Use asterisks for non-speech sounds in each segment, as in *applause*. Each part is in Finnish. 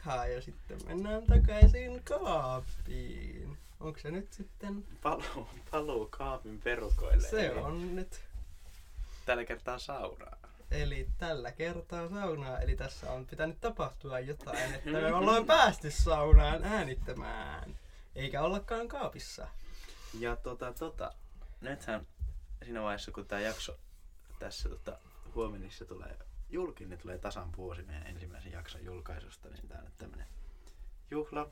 pihaa ja sitten mennään takaisin kaappiin. Onko se nyt sitten? Paluu, paluu kaapin perukoille. Se Eli on nyt. Tällä kertaa sauraa. Eli tällä kertaa saunaa, eli tässä on pitänyt tapahtua jotain, että me ollaan päästy saunaan äänittämään. Eikä ollakaan kaapissa. Ja tota, tota, nythän siinä vaiheessa, kun tämä jakso tässä tota, huomenissa tulee julki, niin tulee tasan vuosi meidän ensimmäisen jakson julkaisusta, niin tää on nyt tämmönen juhla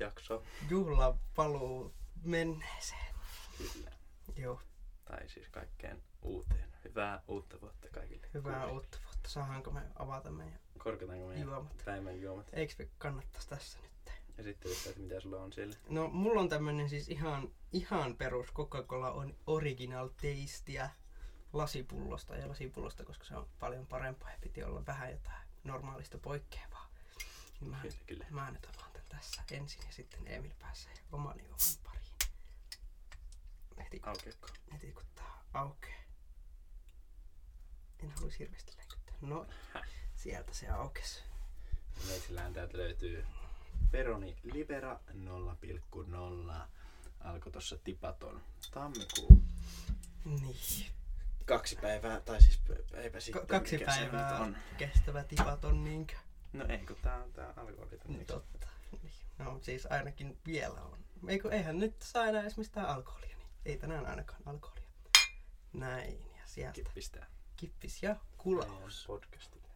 jakso. Juhla paluu menneeseen. Kyllä. Joo, Tai siis kaikkeen uuteen. Hyvää uutta vuotta kaikille. hyvää kuulijoille. uutta vuotta. Saadaanko me avata meidän Korkataanko meidän juomat? päivän juomat? Eikö me kannattaisi tässä nyt? Ja sitten että mitä sulla on siellä. No, mulla on tämmönen siis ihan, ihan perus Coca-Cola on original tasteä lasipullosta ja lasipullosta, koska se on paljon parempaa ja piti olla vähän jotain normaalista poikkeavaa. Niin mä, Kyllä, kyllä. mä nyt avaan tän tässä ensin ja sitten Emil pääsee oman juoman pariin. Heti, Aukeako? heti kun tää aukeaa. En haluaisi hirveästi läikyttää. No, *laughs* sieltä se aukesi. Meitsillähän täältä löytyy Peroni Libera 0,0. Alkoi tuossa tipaton tammikuu. Niin. Kaksi päivää, tai siis päivä sitten. Ka- kaksi päivää on. kestävä tipaton niinkö? No ei, kun tää on tää alkoholiton. Niin eikö? totta. Niin. No siis ainakin vielä on. Eikö, eihän nyt saa enää edes mistään alkoholia, niin ei tänään ainakaan alkoholia. Näin, ja sieltä Kippistää. kippis ja kulaus. podcastille.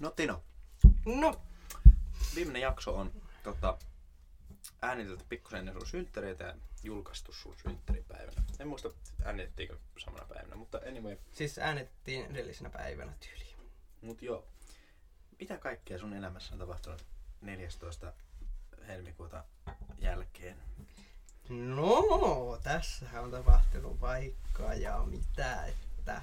No Tino, No, viimeinen jakso on tota, äänitelty pikkusen ennen sun synttäreitä ja julkaistu sun synttäripäivänä. En muista äänitettiinkö samana päivänä, mutta anyway. siis äänettiin edellisenä päivänä tyyliin. Mut joo, mitä kaikkea sun elämässä on tapahtunut 14. helmikuuta jälkeen? No, tässä on tapahtunut vaikka ja mitä, että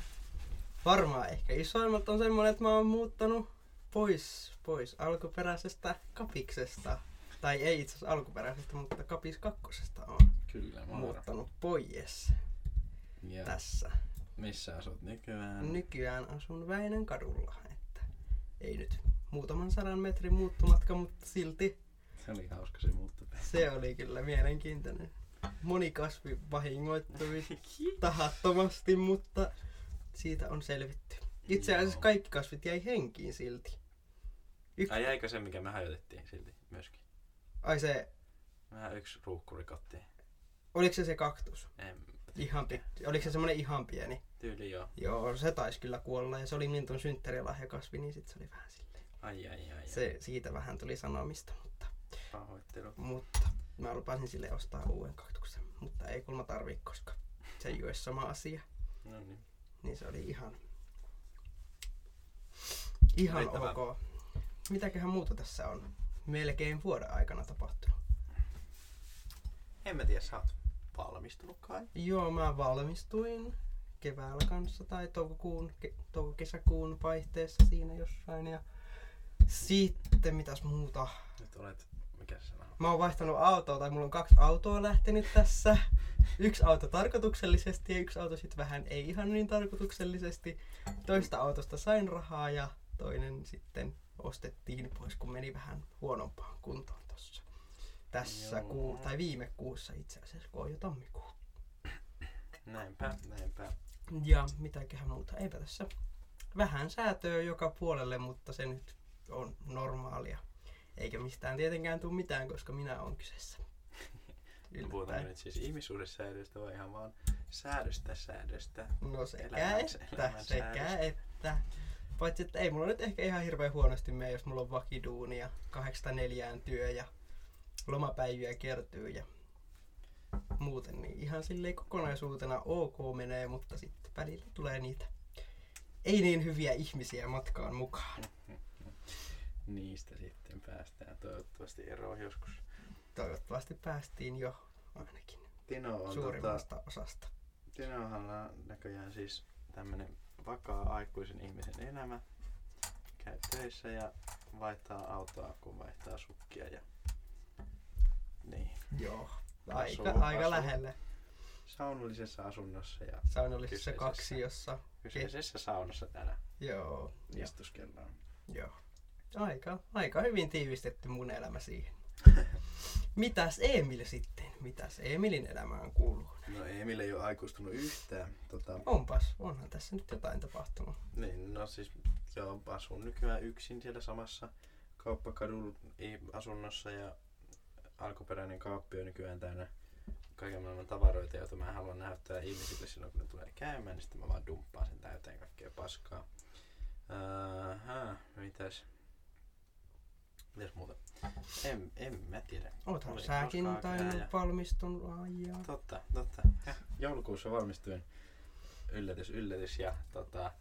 varmaan ehkä isoimmat on semmonen, että mä oon muuttanut pois, pois alkuperäisestä kapiksesta. Tai ei itse asiassa alkuperäisestä, mutta kapis kakkosesta on Kyllä, muuttanut pois Ja tässä. missä asut nykyään? Nykyään asun Väinön kadulla, että ei nyt muutaman sadan metrin muuttomatka, mutta silti Se oli hauska se muuttopäivä. se oli kyllä mielenkiintoinen. Moni kasvi vahingoittui *laughs* tahattomasti, mutta siitä on selvitty. Itse asiassa Joo. kaikki kasvit jäi henkiin silti. Yksi, Ai jäikö se, mikä me hajotettiin silti myöskin? Ai se, Vähän yksi ruukku rikottiin. oliko se se kaktus? En, Ihan pikku. Oliko se semmonen ihan pieni? Tyyli joo. Joo, se taisi kyllä kuolla ja se oli Mintun synttärilahjakasvi, niin sit se oli vähän silleen. Ai ai ai. Se, siitä vähän tuli sanomista, mutta, Pahoittelu. mutta mä lupasin sille ostaa uuden kaktuksen, mutta ei kulma tarvii, koska se ei ole sama asia. No niin. Niin se oli ihan, ihan Riittävää. ok. Mitäköhän muuta tässä on melkein vuoden aikana tapahtunut? En mä tiedä, sä oot valmistunut kai? Joo, mä valmistuin keväällä kanssa tai toukokuun, ke, touko-kesäkuun vaihteessa siinä jossain. Ja sitten mitäs muuta? Nyt olet, mikä se on? Mä oon vaihtanut autoa, tai mulla on kaksi autoa lähtenyt tässä. Yksi auto tarkoituksellisesti ja yksi auto sitten vähän ei ihan niin tarkoituksellisesti. Toista autosta sain rahaa ja toinen sitten ostettiin pois, kun meni vähän huonompaan kuntoon tossa. Tässä Joo. kuu, tai viime kuussa itse asiassa, kun on jo tammikuu. Näinpä, näinpä. Ja mitäköhän muuta, eipä tässä vähän säätöä joka puolelle, mutta se nyt on normaalia. Eikä mistään tietenkään tule mitään, koska minä olen kyseessä. *laughs* Puhutaan nyt siis ihmissuhdesäädöstä vai ihan vaan säädöstä säädöstä? No sekä Elämän- että, elämän sekä säädöstä. että. Paitsi että ei mulla nyt ehkä ihan hirveän huonosti mene, jos mulla on vakiduuni ja kahdeksasta neljään työ ja lomapäiviä kertyy ja muuten niin ihan silleen kokonaisuutena ok menee, mutta sitten välillä tulee niitä ei niin hyviä ihmisiä matkaan mukaan. *laughs* Niistä sitten päästään toivottavasti eroon joskus. Toivottavasti päästiin jo ainakin Tino on tota, suurimmasta osasta. Tinohan on näköjään siis tämmönen vakaa aikuisen ihmisen elämä. Käy töissä ja vaihtaa autoa, kun vaihtaa sukkia ja niin. Joo, Asuu- aika, asuu. aika lähelle. Saunallisessa asunnossa ja Saunallisessa Kyseisessä. kaksi, jossa kyseisessä saunassa tänään joo, istuskellaan. Joo. Aika, aika hyvin tiivistetty mun elämä siihen. *laughs* Mitäs Emil sitten? Mitäs Emilin elämään kuuluu? No Emil ei ole aikuistunut yhtään. Tota, Onpas, onhan tässä nyt jotain tapahtunut. niin, no siis joo, asun nykyään yksin siellä samassa kauppakadun asunnossa ja alkuperäinen kaappi on nykyään täynnä kaiken maailman tavaroita, joita mä haluan näyttää ihmisille silloin, kun ne tulee käymään, niin sitten mä vaan dumppaan sen täyteen kaikkea paskaa. Aha, mitäs? Mitäs muuta? En, en mä tiedä. Oothan säkin tainnut käydä. valmistua ja... Totta, totta. Häh, Joulukuussa valmistuin. Yllätys, yllätys. Ja tota,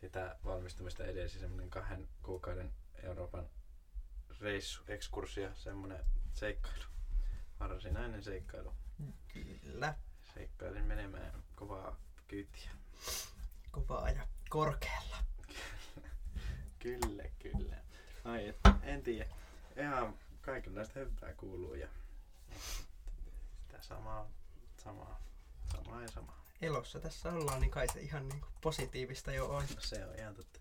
sitä valmistumista edesi semmoinen kahden kuukauden Euroopan reissu, ekskurssia, semmoinen seikkailu. Varsinainen seikkailu. Kyllä, Seikkailin menemään kovaa kyytiä. kovaa ja korkealla. *laughs* Kyllä, kyllä. Ai, et, en tiedä. Ihan kaikenlaista hyvää kuuluu ja sitä samaa, samaa, samaa ja samaa. Elossa tässä ollaan, niin kai se ihan niin positiivista jo on. No se on ihan totta.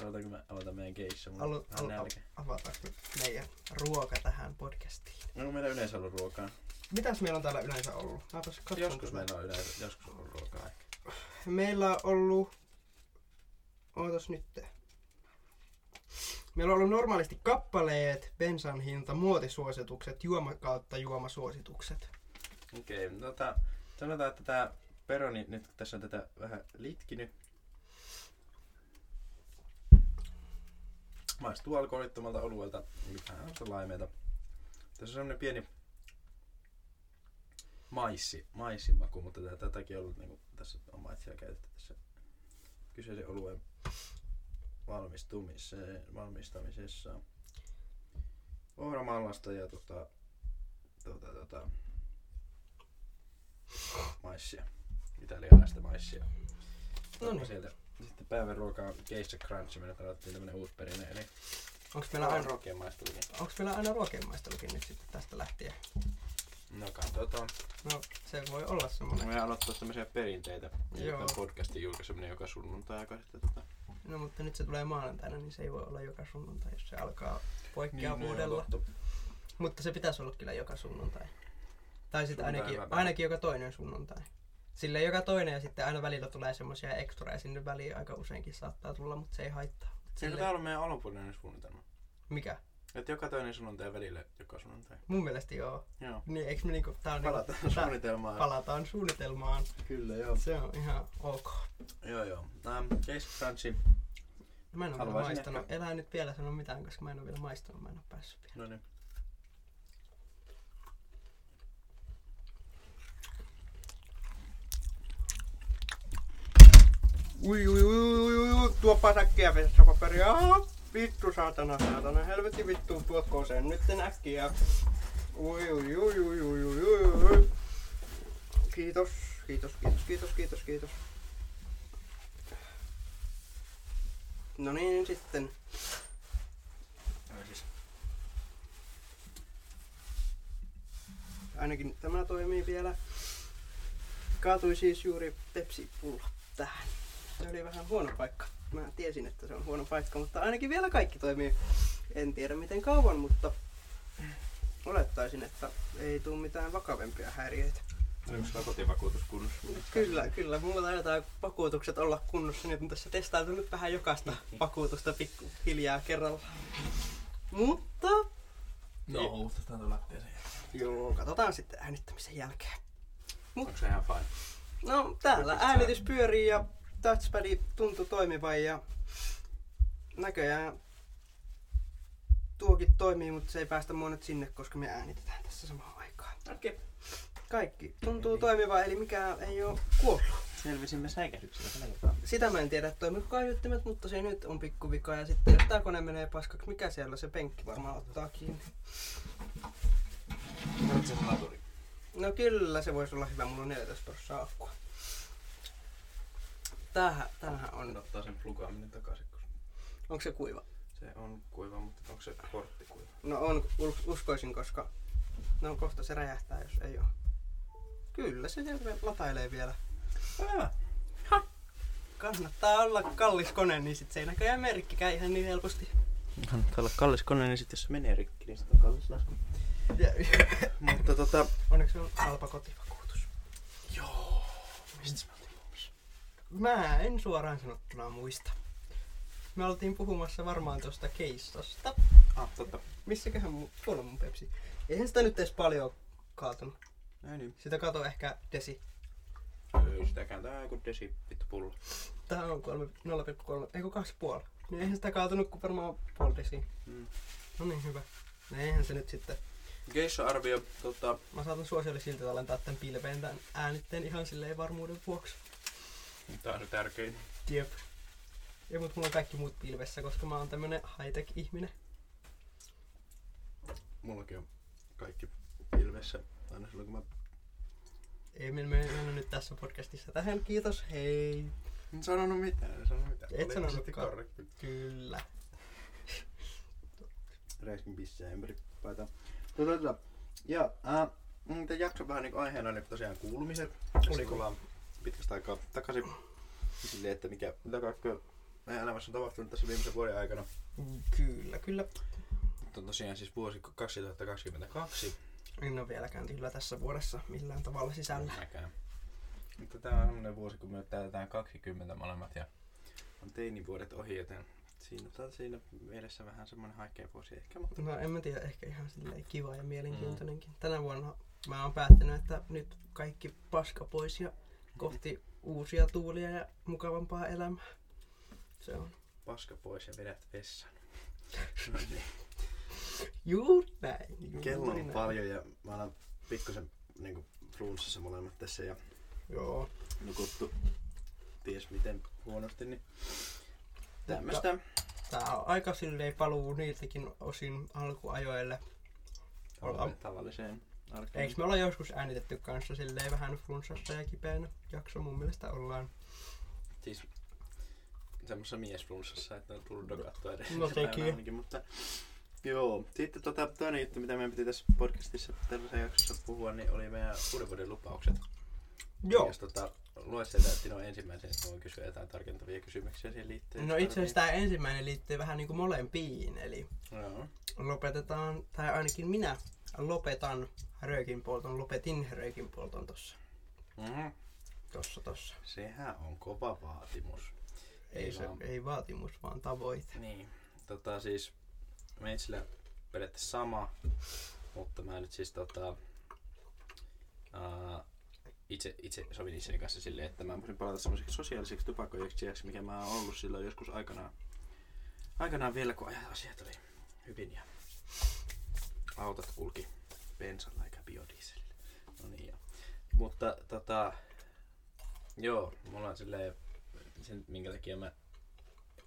Aloitanko mä avata meidän keissa? Alu, on vähän al, al, nälkä. avataanko meidän ruoka tähän podcastiin? Onko meillä yleensä ollut ruokaa? Mitäs meillä on täällä yleensä ollut? Katson Joskus tätä. meillä on yleensä, joskus ollut ruokaa ehkä. Meillä on ollut... Ootas nyt. Meillä on ollut normaalisti kappaleet, bensan hinta, muotisuositukset, juoma kautta juomasuositukset. Okei, okay, tota, sanotaan, että tää peroni, nyt kun tässä on tätä vähän litkinyt, maistuu alkoholittomalta oluelta, mikä on se laimeita. Tässä on semmonen pieni maissi, maissimaku, mutta tää, tätäkin on ollut, niin tässä on maitsia käytetty tässä kyseisen oluen valmistumiseen, valmistamisessa. Ohramallasta ja tota, tota, tota, maissia. Italialaista maissia. No niin. Sieltä. Sitten päivän ruokaa Geisha Crunch, me nyt aloittiin tämmönen uusi perinne, eli Onko meillä aina, ruokien maistelukin. onks meillä aina ruokemaistelukin nyt sitten tästä lähtien? No katsotaan. No se voi olla semmonen. Me aloittaa tämmöisiä perinteitä. Joo. Joo. podcastin julkaiseminen joka sunnuntai, joka sitten tota... No mutta nyt se tulee maanantaina, niin se ei voi olla joka sunnuntai, jos se alkaa Niin, poikkeavuudella. no, Mutta se pitäisi olla kyllä joka sunnuntai. Tai sitten ainakin, ainakin joka toinen sunnuntai. Silleen joka toinen ja sitten aina välillä tulee semmoisia ekstraja sinne väliin aika useinkin saattaa tulla, mutta se ei haittaa. Mut Eikö tää ollut meidän alunpuolinen suunnitelma? mikä? Että joka toinen sunnuntai välillä joka sunnuntai. Mun mielestä joo. Joo. Niin, eikö me niinku, tää on Palataan niinku, tää- suunnitelmaan. palataan suunnitelmaan. Kyllä joo. Se on ihan ok. Joo Geisha Crunchi. Mä en ole vielä maistanut. ehkä- Elää nyt vielä sano mitään, koska mä en ole vielä maistanut. Mä en ole päässyt vielä. No niin. Ui, ui, ui, ui, ui, ui, tuoppa säkkiä vessapaperia. Ah, Vittu saatana, saatana, helvetti vittu, tuotkoon sen nyt äkkiä. Ui, ui, ui, ui, ui, ui, ui, ui. Kiitos, kiitos, kiitos, kiitos, kiitos, kiitos. No niin, sitten. Siis Ainakin tämä toimii vielä. Kaatui siis juuri Pepsi-pullo tähän. Se oli vähän huono paikka. Mä tiesin, että se on huono paikka, mutta ainakin vielä kaikki toimii. En tiedä miten kauan, mutta olettaisin, että ei tule mitään vakavempia häiriöitä. Onko sulla kotivakuutus kunnossa? Kyllä, kyllä. Mulla taitaa vakuutukset olla kunnossa, niin on tässä testailtu nyt vähän jokaista vakuutusta pikkuhiljaa kerralla. Mutta No, uustetaan tuon lattiaseen. joo, katsotaan sitten äänittämisen jälkeen. Onko se ihan fine? No täällä äänitys pyörii ja touchpad tuntuu toimivan ja näköjään tuokin toimii, mutta se ei päästä mua nyt sinne, koska me äänitetään tässä samaan aikaan. Okei. Okay. Kaikki tuntuu toimivan, eli mikä ei ole kuollut. Selvisimme säikähdyksellä tällä kertaa. Sitä mä en tiedä, että toimiiko kaiuttimet, mutta se nyt on pikkuvika. Ja sitten jos tää kone menee paskaksi, mikä siellä se penkki varmaan ottaa kiinni. Laturi? No kyllä, se voisi olla hyvä. Mulla on 14 prosenttia akkua. Tämähän, tämähän on. Ottaa sen plugaaminen takaisin, koska Onko se kuiva? se on kuiva, mutta onko se portti kuiva? No on, us- uskoisin, koska no kohta se räjähtää, jos ei ole. Kyllä, se latailee vielä. Hyvä. kannattaa olla kallis kone, niin sit se ei näköjään merkkikään ihan niin helposti. Kannattaa olla kallis kone, niin sitten jos se menee rikki, niin sitten on kallis lasku. *laughs* Mutta tota... onneksi on halpa kotivakuutus. Joo. Mistä me oltiin puhumassa? Mä en suoraan sanottuna muista. Me oltiin puhumassa varmaan tuosta keissosta. Ah, totta. Missäköhän mun, tuolla mun pepsi. Eihän sitä nyt edes paljon kaatunut. Ei niin. Sitä kato ehkä desi. Ei sitäkään, tää on joku desi vittu pullo. Tää on 3, 0,3, eikö 2,5. Niin eihän sitä kaatunut kuin varmaan puoli desi. Mm. No niin hyvä. No eihän se nyt sitten. Geisha-arvio, tota... Mä saatan suosiolle siltä alentaa tän pilveen tän äänitteen ihan silleen varmuuden vuoksi. Tää on se tärkein. Jep. Ja mut mulla on kaikki muut pilvessä, koska mä oon tämmönen high-tech ihminen. Mullakin on kaikki pilvessä. Aina silloin kun mä... Ei me mennä nyt tässä podcastissa tähän. Kiitos, hei. En sanonut mitään, en sanonut mitään. Et Oli sanonutkaan. Kyllä. Räiskin pissää ympäri paitaa. Tota, tota. Ja, äh, mm, tämän jakson vähän niin aiheena oli tosiaan kuulumiset. Oliko? tullaan pitkästä aikaa takaisin silleen, että mikä, mitä kaikkea meidän elämässä on tapahtunut tässä viimeisen vuoden aikana. Kyllä, kyllä. Nyt on tosiaan siis vuosi 2022. En ole vieläkään kyllä tässä vuodessa millään tavalla sisällä. Mäkään. Mutta tää on semmonen vuosi, kun me täytetään 20 molemmat ja on teinivuodet ohi, joten siinä on siinä mielessä vähän semmonen haikea vuosi ehkä, mutta No en mä tiedä, ehkä ihan silleen kiva ja mielenkiintoinenkin. Mm. Tänä vuonna mä oon päättänyt, että nyt kaikki paska pois ja kohti uusia tuulia ja mukavampaa elämää. Se on paska pois ja vedät vessan. *laughs* No niin. Juuri näin. Juuri Kello on näin. paljon ja mä alan pikkusen niinku flunssassa molemmat tässä ja Joo. nukuttu ties miten huonosti, niin tämmöstä Tää on aika silleen paluu niiltäkin osin alkuajoille. tavalli- tavalliseen arkeen. Eikö me olla joskus äänitetty kanssa silleen vähän flunssassa ja kipeänä jakso? Mun mielestä ollaan. Siis semmoisessa miesflunssassa, että on tullut dokattua edes. No sekin. Ainakin, mutta Joo, sitten tota, toinen juttu, mitä meidän piti tässä podcastissa tällaisessa jaksossa puhua, niin oli meidän uuden vuoden lupaukset. Joo. Jos tota, lue sieltä Tino ensimmäisen, että voin kysyä jotain tarkentavia kysymyksiä siihen liittyen. No itse asiassa tämä ensimmäinen liittyy vähän niin kuin molempiin, eli. Joo. lopetetaan, tai ainakin minä lopetan röökinpolton, lopetin röökinpolton tossa, Mm-hmm. tossa, tossa. Sehän on kova vaatimus. Ei, Ei se, vaan. ei vaatimus, vaan tavoite. Niin, tota siis meitsillä periaatteessa sama, mutta mä nyt siis tota, ää, itse, itse sovin itseni kanssa silleen, että mä voisin palata semmoiseksi sosiaaliseksi tupakoijaksi, mikä mä oon ollut silloin joskus aikanaan, aikanaan vielä, kun ajat asiat oli hyvin ja autot kulki bensalla eikä biodieselillä. No niin joo. Mutta tota, joo, mulla on silleen, sen minkä takia mä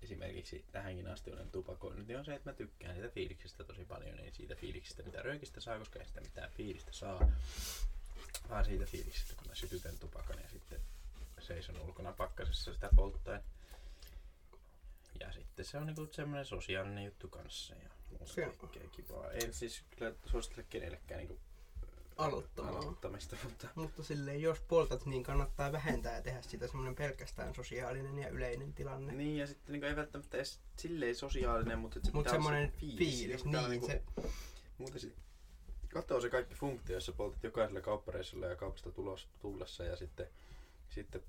esimerkiksi tähänkin asti olen tupakoinut, niin on se, että mä tykkään siitä fiiliksestä tosi paljon. Ei siitä fiiliksestä, mitä röykistä saa, koska ei sitä mitään fiilistä saa. Vaan siitä fiiliksestä, kun mä sytytän tupakan ja sitten seison ulkona pakkasessa sitä polttaen. Ja sitten se on niinku semmoinen sosiaalinen juttu kanssa ja muuta Se on. kaikkea kivaa. En siis kyllä suosittele kenellekään niinku Aloittamaan. aloittamista, mutta Mutta silleen, jos poltat, niin kannattaa vähentää ja tehdä siitä semmoinen pelkästään sosiaalinen ja yleinen tilanne. Niin, ja sitten niinku ei välttämättä edes silleen sosiaalinen, mutta se olla semmoinen se fiilis. fiilis, niin olla se, Muuten sit katoo se kaikki funktio, jos sä poltit jokaisella kauppareissulla ja kaupasta tulos tullessa ja sitten, sitten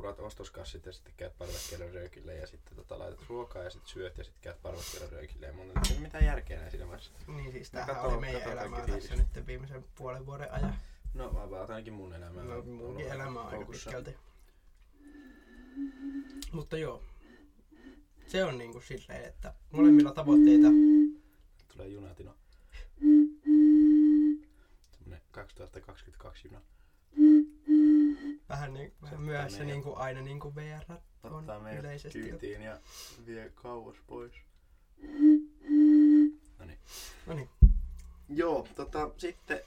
purat ostoskassit ja sitten käyt parvekkeella röykille ja sitten tota, laitat ruokaa ja sitten syöt ja sitten käyt parvekkeella röykille ja muuta. Ei mitään järkeä näin siinä vaiheessa. niin siis Mä tämähän katson- oli meidän elämää tässä nyt viimeisen puolen vuoden ajan. No mä vaan ainakin mun elämä. No, on munkin ollut elämä on aika pitkälti. Mutta joo. Se on niinku silleen, että molemmilla tavoitteita. Tulee junatino. Semmonen 2022 juna. Vähän, niin, vähän myöhässä meidän- niin kuin aina niin kuin VR on yleisesti. kyytiin ja vie kauas pois. No niin. No niin. Joo, tota sitten...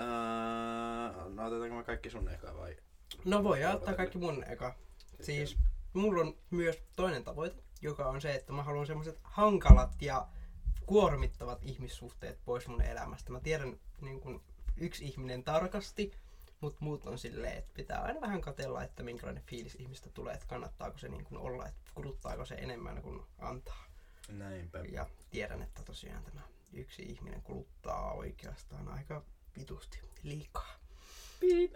Öö, no otetaanko me kaikki sun eka vai? No voi ottaa kaikki mun eka. Sitten- Siis mulla on myös toinen tavoite, joka on se, että mä haluan semmoiset hankalat ja kuormittavat ihmissuhteet pois mun elämästä. Mä tiedän niin kun yksi ihminen tarkasti, Mut muut on silleen, että pitää aina vähän katella, että minkälainen fiilis ihmistä tulee, että kannattaako se niin kuin olla, että kuluttaako se enemmän kuin antaa. Näinpä. Ja tiedän, että tosiaan tämä yksi ihminen kuluttaa oikeastaan aika vitusti liikaa. Piip.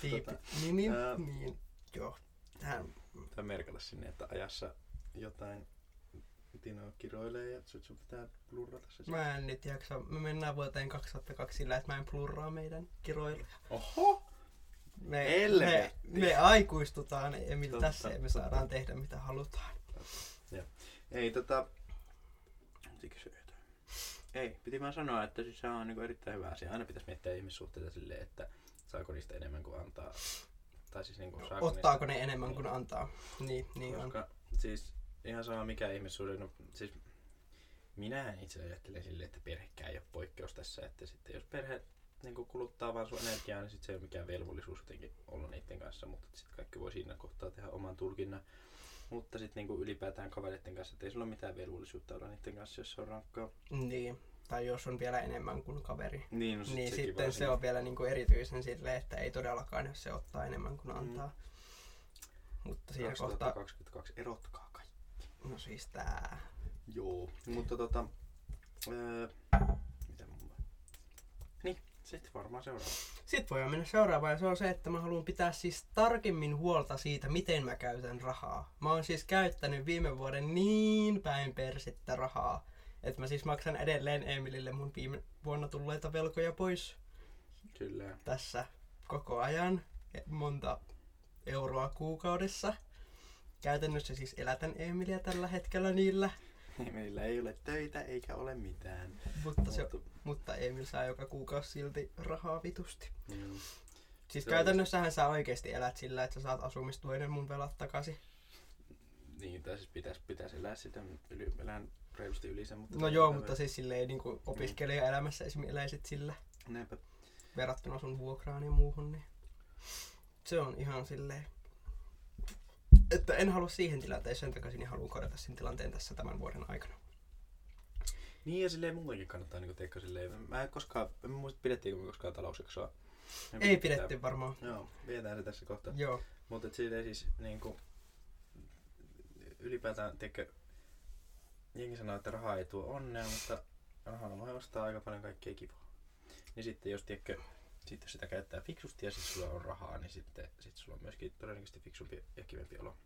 Piip. Tota, Niin, niin, ää- niin, joo. Tähän, Pitää merkata sinne, että ajassa jotain Tino kiroilee ja sit sun pitää blurrata se. mä en nyt jaksa. Me mennään vuoteen 2002 sillä, että mä en plurraa meidän kiroiluja. Oho! Me, me, me aikuistutaan Emil Totta, tässä ja me totta. saadaan tehdä mitä halutaan. Ei tota... Piti kysyä jotain. Ei, piti vaan sanoa, että siis se on niinku erittäin hyvä asia. Aina pitäisi miettiä ihmissuhteita silleen, että saako niistä enemmän kuin antaa. Tai siis niinku saako Ottaako ne enemmän kuin antaa? Niin, niin on. Koska siis ihan sama mikä ihmissuhde, no siis minähän itse ajattelen silleen, että perhekään ei ole poikkeus tässä, että sitten jos perhe niin kuluttaa vaan sun energiaa, niin sit se ei ole mikään velvollisuus jotenkin olla niiden kanssa, mutta sitten kaikki voi siinä kohtaa tehdä oman tulkinnan. Mutta sitten niin ylipäätään kavereiden kanssa, että ei sulla ole mitään velvollisuutta olla niiden kanssa, jos se on rankkaa. Niin. Tai jos on vielä enemmän kuin kaveri. Niin, no Niin sekin sitten se siinä. on vielä niinku erityisen silleen, että ei todellakaan, jos se ottaa enemmän kuin antaa. Mutta siinä kohtaa, 2022, erotkaa. No siis tää, Joo, mutta tota... Öö, mitä mulla? Niin, sitten varmaan seuraava. Sitten voidaan mennä seuraavaan ja se on se, että mä haluan pitää siis tarkemmin huolta siitä, miten mä käytän rahaa. Mä oon siis käyttänyt viime vuoden niin päin persettä rahaa, että mä siis maksan edelleen Emilille mun viime vuonna tulleita velkoja pois Kyllä. tässä koko ajan. Monta euroa kuukaudessa. Käytännössä siis elätän Emilia tällä hetkellä niillä, Meillä ei ole töitä eikä ole mitään. mutta, se, Mutta, mutta Emil saa joka kuukausi silti rahaa vitusti. mm, Siis Se on käytännössähän sä oikeasti elät sillä, että sä saat asumistuen ja mun velat takaisin. niin, tai siis pitäisi, pitäisi elää sitä, yli, elää reilusti yli sen, mutta... No joo, mutta siis silleen niin kuin opiskelijaelämässä esimerkiksi eläisit sillä Näinpä. verrattuna sun vuokraan ja muuhun, niin se on ihan silleen, että en halua siihen tilanteeseen takaisin ja haluan korjata sen tilanteen tässä tämän vuoden aikana. Niin ja silleen muutenkin kannattaa niinku teikö silleen, mä en koskaan, en muista pidettiinkö me koskaan talousjaksoa. Me Ei pidetty varmaan. Joo, pidetään se tässä kohtaa. Joo, Mutta silleen siis niinku, ylipäätään, tiedätkö, jengi sanoo, että rahaa ei tuo onnea, mutta rahalla voi ostaa aika paljon kaikkea kivaa. Niin sitten jos, tiedätkö, sit jos sitä käyttää fiksusti ja sitten sulla on rahaa, niin sitten sit sulla on myöskin todennäköisesti fiksumpi ja kivempi olo.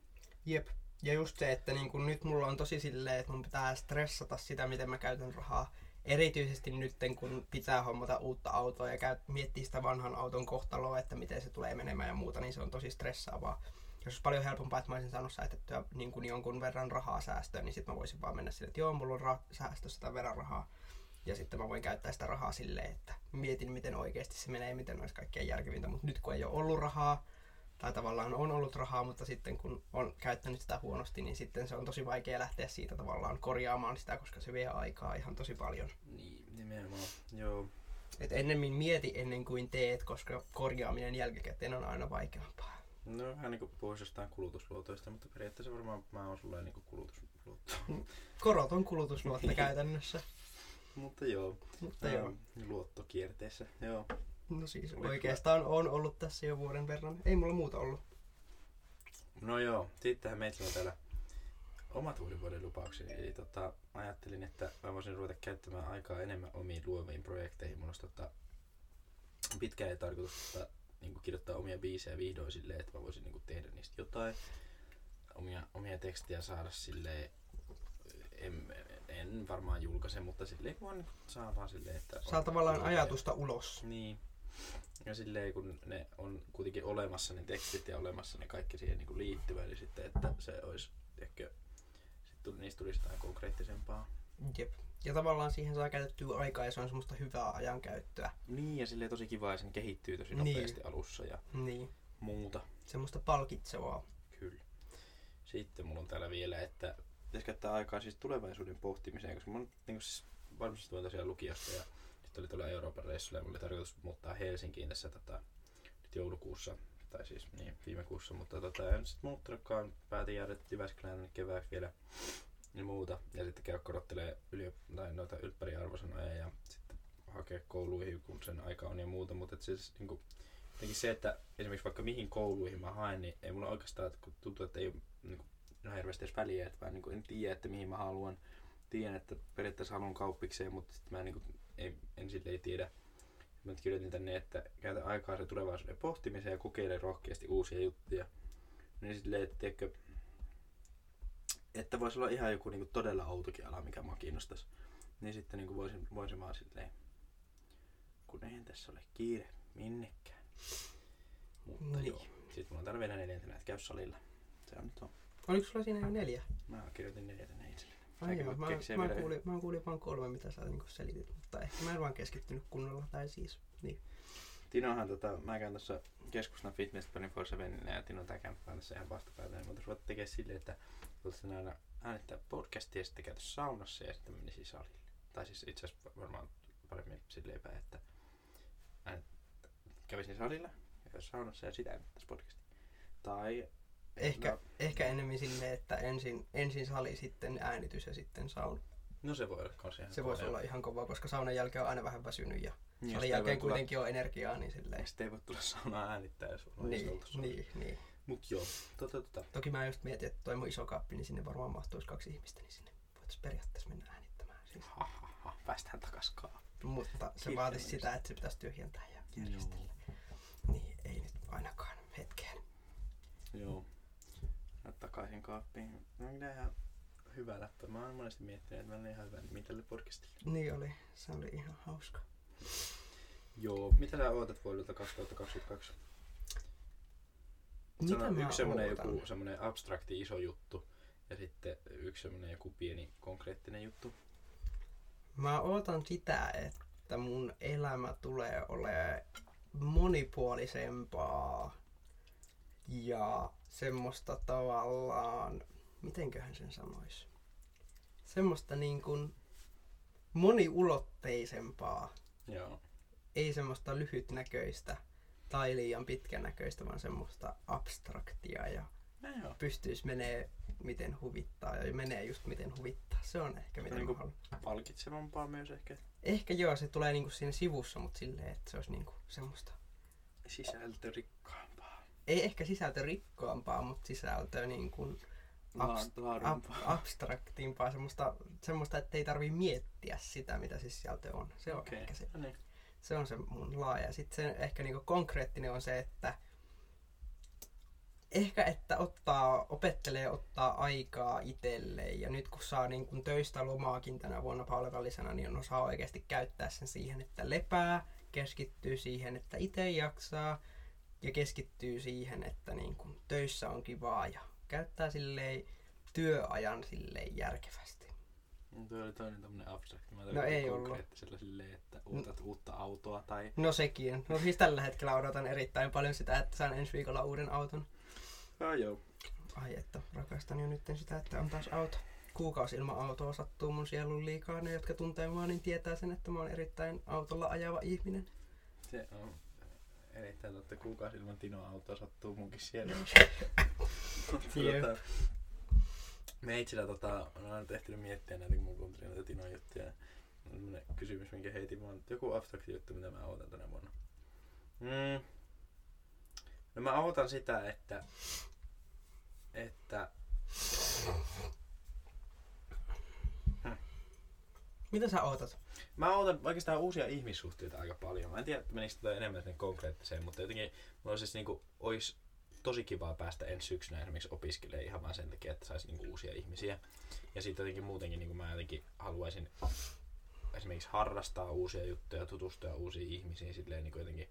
jep. Ja just se, että niin kun nyt mulla on tosi silleen, että mun pitää stressata sitä, miten mä käytän rahaa. Erityisesti nyt, kun pitää hommata uutta autoa ja miettiä sitä vanhan auton kohtaloa, että miten se tulee menemään ja muuta, niin se on tosi stressaavaa. Jos olisi paljon helpompaa, että mä olisin saanut säästettyä niin kuin jonkun verran rahaa säästöön, niin sitten mä voisin vaan mennä sille, että joo, mulla on ra- säästössä tämän verran rahaa. Ja sitten mä voin käyttää sitä rahaa silleen, että mietin, miten oikeasti se menee, miten olisi kaikkein järkevintä. Mutta nyt kun ei ole ollut rahaa, tai tavallaan on ollut rahaa, mutta sitten kun on käyttänyt sitä huonosti, niin sitten se on tosi vaikea lähteä siitä tavallaan korjaamaan sitä, koska se vie aikaa ihan tosi paljon. Niin, nimenomaan. Joo. Et ennemmin mieti ennen kuin teet, koska korjaaminen jälkikäteen on aina vaikeampaa. No vähän niinku pois jostain kulutusluotoista, mutta periaatteessa varmaan mä oon sulle niinku kulutusluotto. Koroton kulutusluotto käytännössä. Mutta joo, Mutta joo, luottokierteessä. Joo. no siis Oli oikeastaan on ollut tässä jo vuoden verran. Ei mulla muuta ollut. No joo, sittenhän meillä on täällä omat uuden vuoden lupauksia. Eli tota, ajattelin, että mä voisin ruveta käyttämään aikaa enemmän omiin luoviin projekteihin. Mulla olisi tota, pitkään ei tarkoitus tota, niin kirjoittaa omia biisejä vihdoin silleen, että mä voisin niin tehdä niistä jotain. Omia, omia tekstejä saada silleen, en, en varmaan julkaise, mutta silleen kun saa vaan silleen, että... Saa tavallaan ajatusta ulos. Niin. Ja silleen kun ne on kuitenkin olemassa ne tekstit ja olemassa ne kaikki siihen niin liittyvä, niin sitten että se olisi, ehkä, sitten niistä tulisi jotain konkreettisempaa. Jep. Ja tavallaan siihen saa käytettyä aikaa ja se on semmoista hyvää ajankäyttöä. Niin ja silleen tosi kiva ja sen kehittyy tosi Niin. nopeasti alussa ja Niin. muuta. Semmoista palkitsevaa. Kyllä. Sitten mulla on täällä vielä, että pitäisi käyttää aikaa siis tulevaisuuden pohtimiseen, koska mä oon niin siis valmistuin tosiaan lukiosta ja sitten oli tuolla Euroopan reissulla ja mulla oli tarkoitus muuttaa Helsinkiin tässä tota, nyt joulukuussa, tai siis niin, viime kuussa, mutta tota, en sitten muuttanutkaan, päätin jäädä Jyväskylään kevääksi vielä ja muuta, ja sitten käydä korottelee yliop- tai noita ylppäriarvosanoja ja sitten hakea kouluihin, kun sen aika on ja muuta, mutta siis niin kuin, jotenkin se, että esimerkiksi vaikka mihin kouluihin mä haen, niin ei mulla oikeastaan, kun tuntuu, että ei ole niin kuin, no hirveästi edes väliä, että mä niin en tiedä, että mihin mä haluan. Tiedän, että periaatteessa haluan kauppikseen, mutta sitten mä niin kuin, ei, en silleen tiedä. Mä kirjoitin tänne, että käytä aikaa se tulevaisuuden pohtimiseen ja kokeile rohkeasti uusia juttuja. Niin silleen, että tiedätkö, että voisi olla ihan joku niin kuin todella outokin ala, mikä mua kiinnostaisi. Niin sitten niin kuin voisin, voisin vaan silleen, kun eihän tässä ole kiire minnekään. Mutta Niin. joo. Sitten mulla on täällä vielä neljäntenä, että käy salilla. Se on nyt on. Oliko sulla siinä jo neljä? Mä kirjoitin itselleni. Ai Säkin joo, voit mä, mä, kuulin, mä kuulin vaan kolme, mitä sä niinku selitit, mutta ehkä mä en vaan keskittynyt kunnolla, tai siis, niin. Tinohan, tota, mä käyn tuossa keskustan Fitness 24-7 ja Tino tää kämppää tässä ihan vastapäätä. Niin voitaisiin tekemään silleen, että voitaisiin aina äänittää podcastia ja sitten käytä saunassa ja sitten menisi salille. Tai siis itse asiassa varmaan paremmin silleen päin, että äänet, kävisin salilla ja saunassa ja sitä äänittäisi podcastia. Tai Ehkä, No, ehkä enemmän silleen, että ensin, ensin sali, sitten äänitys ja sitten sauna. no se voi olla kans ihan Se voisi olla ihan kova, koska saunan jälkeen on aina vähän väsynyt ja Niin, salin jälkeen tulla- kuitenkin on energiaa, niin silleen. Sitten ei voi tulla saunaa äänittää, jos on Niin, niin, niin. Mut joo, tota, tota. Toki mä just mietin, että toi mun iso kaappi, niin sinne varmaan mahtuisi kaksi ihmistä, niin sinne voitaisiin periaatteessa mennä äänittämään. Siis. Ha, ha, ha, päästään takas kaa. Mutta se vaatisi sitä, että se pitäisi tyhjentää ja järjestellä. Niin, ei nyt ainakaan hetkeen. Joo. Takaisin kaappiin. No mitä ihan hyvä läppä. Mä oon monesti miettinyt, että mä olen ihan hyvä nimi tälle podcastille. Niin oli, se oli ihan hauska. Joo. Mitä sä ootat vuodelta 2022? Mitä Sano mä yksi semmonen ootan? joku semmonen abstrakti iso juttu. Ja sitten yksi semmonen joku pieni konkreettinen juttu. Mä ootan sitä, että mun elämä tulee olemaan monipuolisempaa ja semmoista tavallaan, mitenköhän sen sanois, semmoista niin kuin moniulotteisempaa, Joo. ei semmoista lyhytnäköistä tai liian pitkänäköistä, vaan semmoista abstraktia ja No joo. pystyisi menee miten huvittaa ja menee just miten huvittaa. Se on ehkä miten niinku- haluan. Palkitsevampaa myös ehkä. Ehkä joo, se tulee niinku siinä sivussa, mutta silleen, että se olisi niinku semmoista. Sisältörikkaampaa. Ei ehkä sisältö rikkaampaa, mutta sisältö niin kuin abs- ab- abstraktimpaa, semmoista, semmoista, että ei tarvii miettiä sitä, mitä se sisältö on. Se on Okei. ehkä se, No niin. se on se mun laaja. Sitten se ehkä niinku konkreettinen on se, että ehkä että ottaa, opettelee ottaa aikaa itselleen ja nyt kun saa niin kun töistä lomaakin tänä vuonna palkallisena, niin osaa oikeasti käyttää sen siihen, että lepää, keskittyy siihen, että itse jaksaa ja keskittyy siihen, että niin kun töissä on kivaa ja käyttää silleen työajan silleen järkevästi. No, Tuo oli toinen tämmönen abstrakti. Mä No ei ollut. konkreettisella silleen, että ootat uutta autoa tai... No sekin. No siis tällä hetkellä odotan erittäin paljon sitä, että saan ensi viikolla uuden auton. Ah, joo. Ai että rakastan jo nyt sitä, että on taas auto. Kuukausi ilman autoa sattuu mun sielun liikaa. Ne, jotka tuntee mua, niin tietää sen, että mä oon erittäin autolla ajava ihminen. Se on erittäin totta. Kuukausi ilman Tinoa autoa sattuu munkin siellä. *laughs* Tota, me itsellä tota, on aina ehtinyt miettiä näitä, kun mä kuuntelin näitä Tinon juttuja. Semmonen kysymys, minkä heitin vaan. Joku abstrakti juttu, mitä mä ootan tänä vuonna. Mm. No mä ootan sitä, että... Että... Mitä sä ootat? Mä ootan oikeastaan uusia ihmissuhteita aika paljon. Mä en tiedä, menisikö toi enemmän sinne konkreettiseen, mutta jotenkin mulla siis niinku, ois tosi kivaa päästä ensi syksynä esimerkiksi opiskelemaan ihan vaan sen takia, että saisi niinku uusia ihmisiä. Ja sitten jotenkin muutenkin niinku mä jotenkin haluaisin esimerkiksi harrastaa uusia juttuja, tutustua uusiin ihmisiin, silleen niinku jotenkin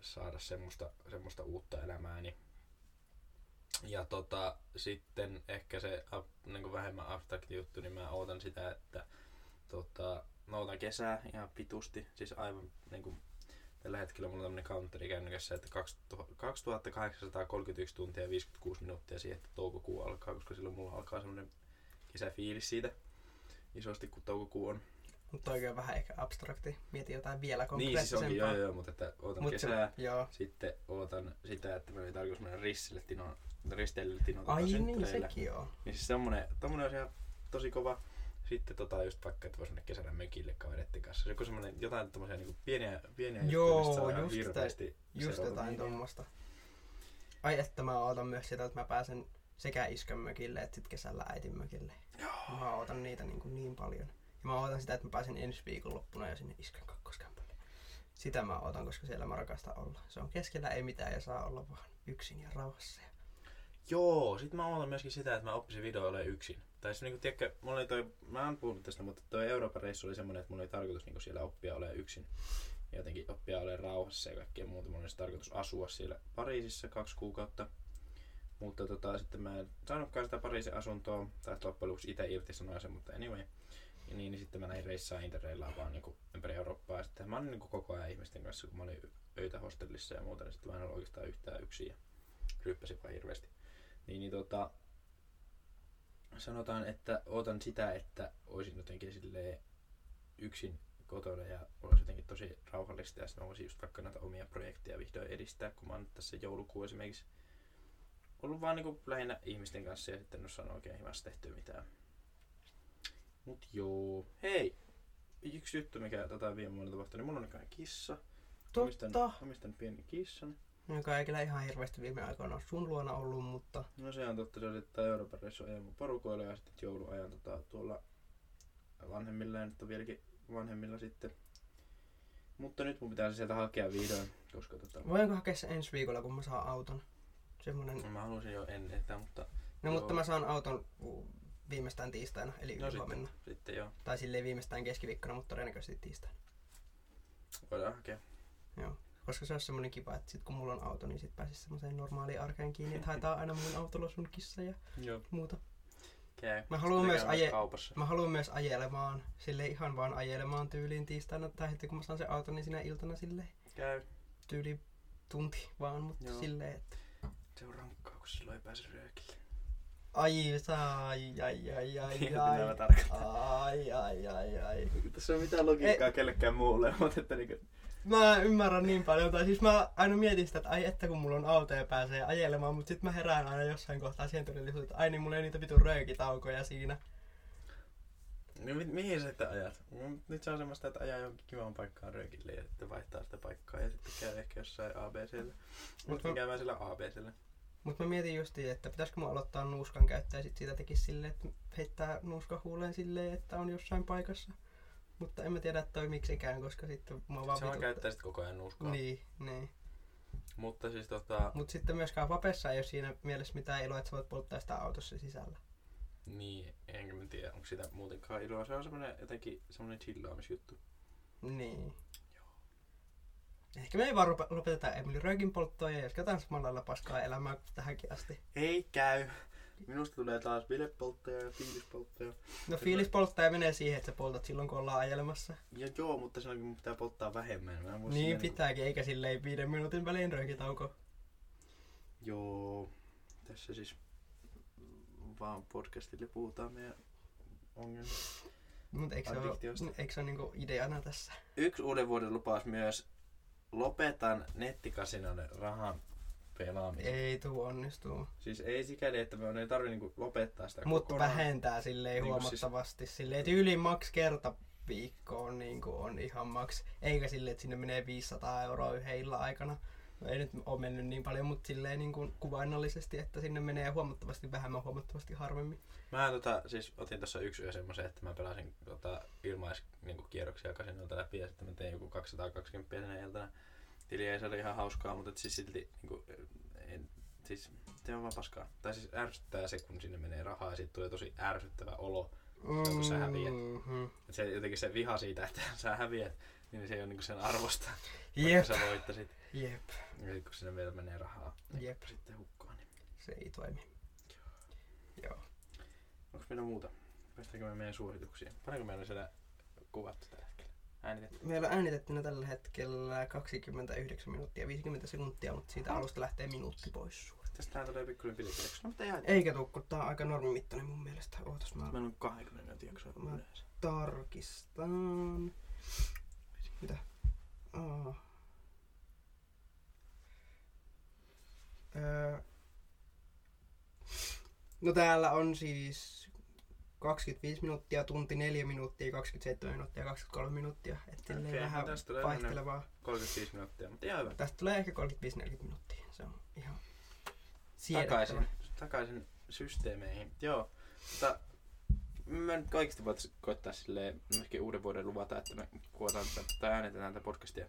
saada semmoista, semmoista uutta elämääni. Ja tota, sitten ehkä se niin vähemmän abstrakti juttu, niin mä ootan sitä, että tota, mä otan kesää ihan pitusti. Siis aivan niin kuin, tällä hetkellä mulla on tämmönen counteri kännykässä, että 2000 2831 tuntia ja 56 minuuttia siihen, että toukokuu alkaa, koska silloin mulla alkaa semmonen kesäfiilis siitä isosti, kun toukokuu on. Mutta oikein on vähän ehkä abstrakti. Mieti jotain vielä Niin, siis konkreettisempaa. onkin, joo, joo, mutta että ootan Mut kesää. Se, joo. Sitten ootan sitä, että meillä oli tarkoitus mennä rissille Tino, risteilylle Tino Ai niin, sekin joo. Niin siis semmonen, tommonen olisi ihan tosi kova. Sitten tota just vaikka, että voisi mennä kesällä mökille kavereiden kanssa. Joku semmoinen jotain tommosia niinku pieniä, pieniä Joo, juttuja, just hirveästi Just jotain tuommoista. Ai että mä ootan myös sitä, että mä pääsen sekä iskön mökille että sit kesällä äitin mökille. Joo. Mä ootan niitä niin, kuin niin paljon. Ja mä ootan sitä, että mä pääsen ensi viikon loppuna jo sinne iskön kakkoskämpälle. Sitä mä ootan, koska siellä mä rakastan olla. Se on keskellä ei mitään ja saa olla vaan yksin ja rauhassa. Joo, sit mä ootan myöskin sitä, että mä oppisin video ole yksin. Tai siis niinku, tiedätkö, mulla oli toi, mä en puhunut tästä, mutta toi Euroopan reissu oli semmonen, että mulla oli tarkoitus niinku siellä oppia ole yksin. Ja jotenkin oppia ole rauhassa ja kaikkea muuta. Mulla oli tarkoitus asua siellä Pariisissa kaksi kuukautta. Mutta tota, sitten mä en saanutkaan sitä Pariisin asuntoa, tai loppujen lopuksi itse irtisanoin sen, mutta anyway. Ja niin, niin sitten mä näin reissaan interreillaan vaan niinku ympäri Eurooppaa. Sitten mä olin niinku koko ajan ihmisten kanssa, kun mä olin öitä hostellissa ja muuta, niin sitten mä en ollut oikeastaan yhtään yksin ja ryppäsin vaan hirveästi. Niin, niin tota, sanotaan, että odotan sitä, että olisin jotenkin silleen yksin kotona ja olisi jotenkin tosi rauhallista ja sitten mä voisin just vaikka näitä omia projekteja vihdoin edistää, kun mä oon tässä joulukuun esimerkiksi ollut vaan niinku lähinnä ihmisten kanssa ja sitten en ole saanut oikein hyvässä tehtyä mitään. Mut joo. Hei! Yksi juttu, mikä tätä viime vuonna tapahtui, niin mulla on kissa. Omistan, Totta. omistan pienen kissan. Joka ei kyllä ihan hirveästi viime aikoina ole sun luona ollut, mutta No se on totta, se oli tää Euroopan reissu porukoilla ja sitten jouluajan tota, tuolla vanhemmilla ja nyt on vieläkin vanhemmilla sitten. Mutta nyt mun pitää se sieltä hakea vihdoin, koska tota, voinko hakea se ensi viikolla, kun mä saan auton? Semmonen... mä halusin jo ennen sitä, mutta No mutta Joo. mä saan auton viimeistään tiistaina, eli no no, sitten, huomenna. sitten joo, Tai silleen viimeistään keskiviikkona, mutta todennäköisesti tiistaina. voidaan hakea. Joo. Koska se on semmonen kiva, että sit kun mulla on auto, niin sit pääsis semmoiseen normaaliin arkeen kiinni, että haetaan aina mun autolla sun kissa ja Joo. muuta. Käy. Mä haluan Sitten myös aje- kaupassa. Mä haluan myös ajelemaan, sille ihan vaan ajelemaan tyyliin tiistaina, tai heti kun mä saan sen auton, niin sinä iltana silleen Käy. tyyli tunti vaan, mutta Joo. silleen, että Se on rankkaa, kun silloin ei pääse röökille. ai saa, ai ai ai ai *laughs* ai, ai ai ai ai. Tässä ei ole mitään logiikkaa kellekään muulle, *laughs* mutta että niinku... Mä ymmärrän niin paljon, tai siis mä aina mietin sitä, että ai että kun mulla on auto ja pääsee ajelemaan, mutta sit mä herään aina jossain kohtaa siihen todellisuuteen, että ai niin mulla ei niitä vitun röökitaukoja siinä. No mi- mihin sä sitten ajat? Mm, Nyt se on semmoista, että ajaa johonkin kivaan paikkaan röökille ja sitten vaihtaa sitä paikkaa ja sitten käy ehkä jossain ABCllä. Mut Mutta mä- käymään siellä ABCllä. Mutta mä mietin justiin, että pitäisikö mun aloittaa nuuskan käyttää ja sit siitä tekisi silleen, että heittää nuuska huuleen silleen, että on jossain paikassa. Mutta en mä tiedä, että toi miksikään, koska sitten mua vaan Se vaan käyttää sitten koko ajan nuuskaa. Niin, niin. Mutta siis tota, Mutta sitten myöskään vapessa ei ole siinä mielessä mitään iloa, että sä voit polttaa sitä autossa sisällä. niin, enkä mä tiedä, onko sitä muutenkaan iloa. Se on semmonen jotenkin semmonen chillaamisjuttu. Niin. Ehkä me ei vaan lopeteta Emily röökin polttoa ja jatketaan samalla lailla paskaa elämää tähänkin asti. Ei käy. Minusta tulee taas bilepolttaja ja fiilispolttaja. No fiilispolttaja menee siihen, että sä poltat silloin kun ollaan ajelemassa. Ja joo, mutta silloin mun pitää polttaa vähemmän. Mä Niin silleen- pitääkin, eikä silleen viiden minuutin välein röökitauko. Joo, tässä siis vaan podcastille puhutaan meidän ongelmista. Mut eikö se ole, eikö se ole niinku ideana tässä? Yksi uuden vuoden lupaus myös. Lopetan nettikasinon rahan pelaamisen. Ei tuu onnistuu. Siis ei sikäli, että me ei tarvi niinku lopettaa sitä Mutta kokonaan. vähentää silleen Niinku huomattavasti. Silleen, että yli maks kerta viikkoon niin on ihan maks. Eikä silleen, että sinne menee 500 euroa yhden illan aikana. No ei nyt ole mennyt niin paljon, mutta silleen niin kuin kuvainnollisesti, että sinne menee huomattavasti vähemmän, huomattavasti harvemmin. Mä tota, siis otin tuossa yksi yö semmoisen, että mä pelasin tota, ilmais niinku, kierroksia kasinolta läpi ja sitten mä tein joku 220 sinä iltana. Tiliä ei se oli ihan hauskaa, mutta et siis silti niinku, en, siis se on vaan paskaa. Tai siis ärsyttää se, kun sinne menee rahaa ja siitä tulee tosi ärsyttävä olo. kun sä häviät. Mhm. Et se, jotenkin se viha siitä, että *laughs* sä häviät, niin se ei ole niinku sen arvosta, Jep, vaikka sä voittasit. jep, Ja sit kun sinne vielä menee rahaa, niin Jep. sitten hukkaan. Niin. se ei toimi. Joo. Onko meillä muuta? Päästäänkö me meidän suosituksiin? Paljonko meillä siellä kuvattu tällä hetkellä? Äänitetty? Meillä on äänitettynä tällä hetkellä 29 minuuttia 50 sekuntia, mutta siitä alusta lähtee minuutti pois suoraan. Tästähän tulee pikkuinen pilkki. No mutta ei haittaa. Eikä tuu, kun tää on aika normimittainen mun mielestä. Ootas mä Meillä on 20 minuutin jaksoa Mä- yleensä. tarkistan. Mitä? Aa. Öö. No täällä on siis 25 minuuttia, tunti 4 minuuttia, 27 minuuttia, 23 minuuttia. Että silleen Okei, vähän no tästä tulee vaihtelevaa. 35 minuuttia, mutta ihan hyvä. Tästä tulee ehkä 35-40 minuuttia. Se on ihan Takaisin, takaisin systeemeihin. Joo, mutta mä nyt kaikista voitaisiin koittaa silleen myöskin uuden vuoden luvata, että me kuvataan tätä, tai äänitetään tätä podcastia.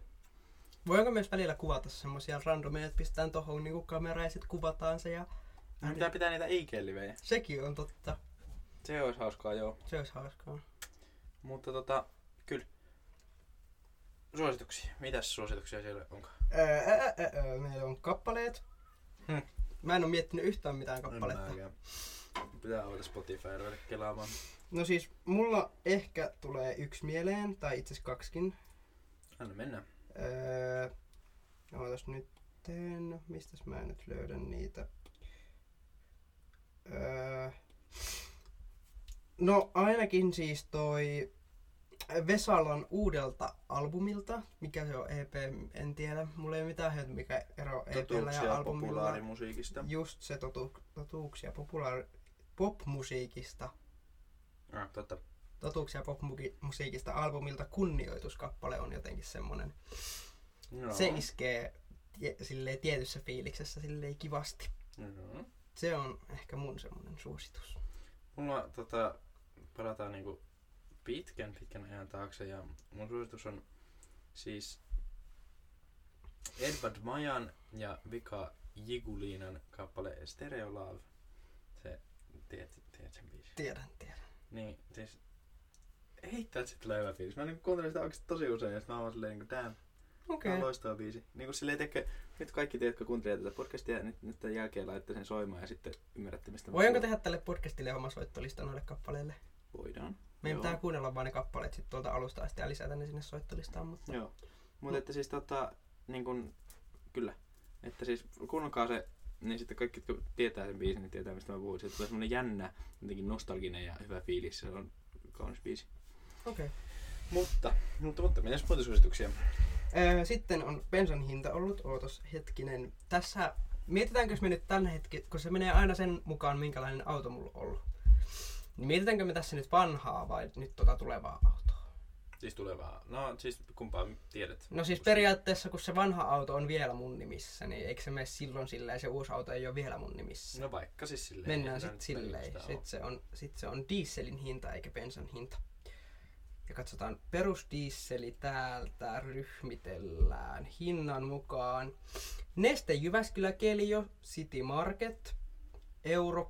Voinko myös välillä kuvata semmosia randomeja, että pistetään tohon niinku kamera ja sit kuvataan se ja Pitää pitää niitä IG-livejä. Sekin on totta. Se olisi hauskaa, joo. Se olisi hauskaa. Mutta tota, kyllä. Suosituksia. Mitäs suosituksia siellä onkaan? Öö, öö, öö, meillä on kappaleet. Hmm. Mä en oo miettinyt yhtään mitään kappaletta. mäkään. Pitää avata Spotify ruveta kelaamaan. No siis, mulla ehkä tulee yksi mieleen, tai itse asiassa kaksikin. Anna mennä. Öö, ootas nyt, mistäs mä nyt löydän niitä. Öö, no ainakin siis toi Vesalan uudelta albumilta, mikä se on EP, en tiedä. Mulla ei ole mitään hyötyä, mikä ero EPllä ja albumilla. populaarimusiikista. Just se totu, totuuksia populaari, popmusiikista. Ah, totta. Totuuksia popmusiikista albumilta kunnioituskappale on jotenkin semmonen. No. Se iskee tie, silleen, tietyssä fiiliksessä silleen kivasti. No. Se on ehkä mun semmonen suositus. Mulla tota, palataan niinku pitkän pitkän ajan taakse ja mun suositus on siis Edward Majan ja Vika Jiguliinan kappale Stereo Love. Se, tiedät, tiedät sen biisin? Tiedän, tiedän. Niin, siis heittää, että se tulee hyvä fiilis. Mä niin kuuntelin sitä oikeesti tosi usein ja sit mä oon silleen niinku Okei. Tää on Okay. loistava biisi. Niin kuin silleen, tekee, nyt kaikki te, jotka kuuntelevat tätä podcastia, nyt, nyt tämän jälkeen laitte sen soimaan ja sitten ymmärrätte, mistä Voinko tehdä tälle podcastille oma soittolista noille kappaleille? Voidaan. Meidän Joo. pitää kuunnella vaan ne kappaleet sit tuolta alusta asti ja lisätä ne sinne soittolistaan. Mutta... Joo. Mutta että siis tota, niin kun, kyllä. Että siis kuunnelkaa se, niin sitten kaikki, jotka tietää sen biisin, niin tietää mistä mä puhun. Se tulee semmonen jännä, jotenkin nostalginen ja hyvä fiilis. Se on kaunis biisi. Okei. Okay. Mutta, mutta, mutta mitäs muita suosituksia? Öö, sitten on bensan hinta ollut, ootos hetkinen. Tässä, mietitäänkö me nyt tällä hetkellä, kun se menee aina sen mukaan, minkälainen auto mulla on ollut. Niin mietitäänkö me tässä nyt vanhaa vai nyt tota tulevaa autoa? Siis tulevaa. No siis kumpaa tiedät? No siis periaatteessa, kun se vanha auto on vielä mun nimissä, niin eikö se mene silloin silleen, se uusi auto ei ole vielä mun nimissä? No vaikka siis silleen. Mennään sitten silleen. Sitten se, on, sit se on dieselin hinta eikä bensan hinta. Ja katsotaan perusdiisseli täältä, ryhmitellään hinnan mukaan. Neste Jyväskylä Kelio City Market, euro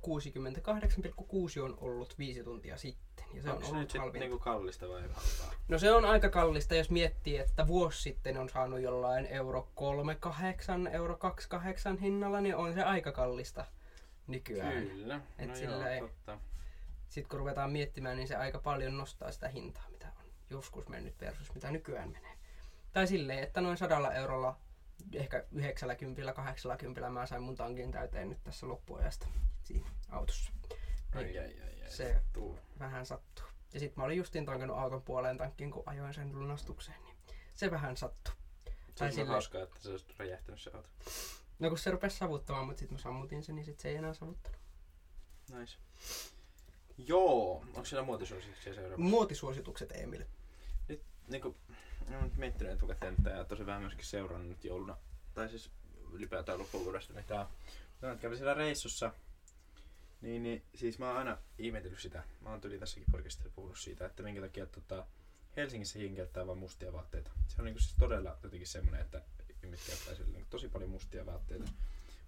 68,6 on ollut viisi tuntia sitten. Ja se Onko on se nyt ollut sit halvinta. niinku kallista vai halpaa? No se on aika kallista, jos miettii, että vuosi sitten on saanut jollain euro 38, euro 28 hinnalla, niin on se aika kallista nykyään. Kyllä. Et no ei- joo, totta. Sitten kun ruvetaan miettimään, niin se aika paljon nostaa sitä hintaa, mitä on joskus mennyt versus mitä nykyään menee. Tai silleen, että noin sadalla eurolla, ehkä 90 80 mä sain mun tankin täyteen nyt tässä loppuajasta siinä autossa. Ai, Niin ai, ai, ai. se Tuu. vähän sattuu. Ja sitten mä olin justiin tankannut auton puoleen tankkiin, kun ajoin sen lunastukseen, niin se vähän sattuu. Se olisi silleen- hauskaa, että se olisi räjähtänyt se auto. No kun se rupesi savuttamaan, mutta sitten mä sammutin sen, niin sit se ei enää savuttanut. Nice. Joo, onko siellä muotisuosituksia seuraavaksi? Muotisuositukset Emil. Nyt niinku, mä oon nyt miettinyt etukäteen ja tosi vähän myöskin seurannut jouluna. Tai siis ylipäätään loppuvuodesta mitään. Mä nyt kävin siellä reissussa. Niin, niin, siis mä oon aina ihmetellyt sitä. Mä oon tuli tässäkin podcastissa puhunut siitä, että minkä takia tota, Helsingissä käyttää vain mustia vaatteita. Se on niinku siis todella jotenkin semmonen, että ihmiset käyttää siellä niinku tosi paljon mustia vaatteita.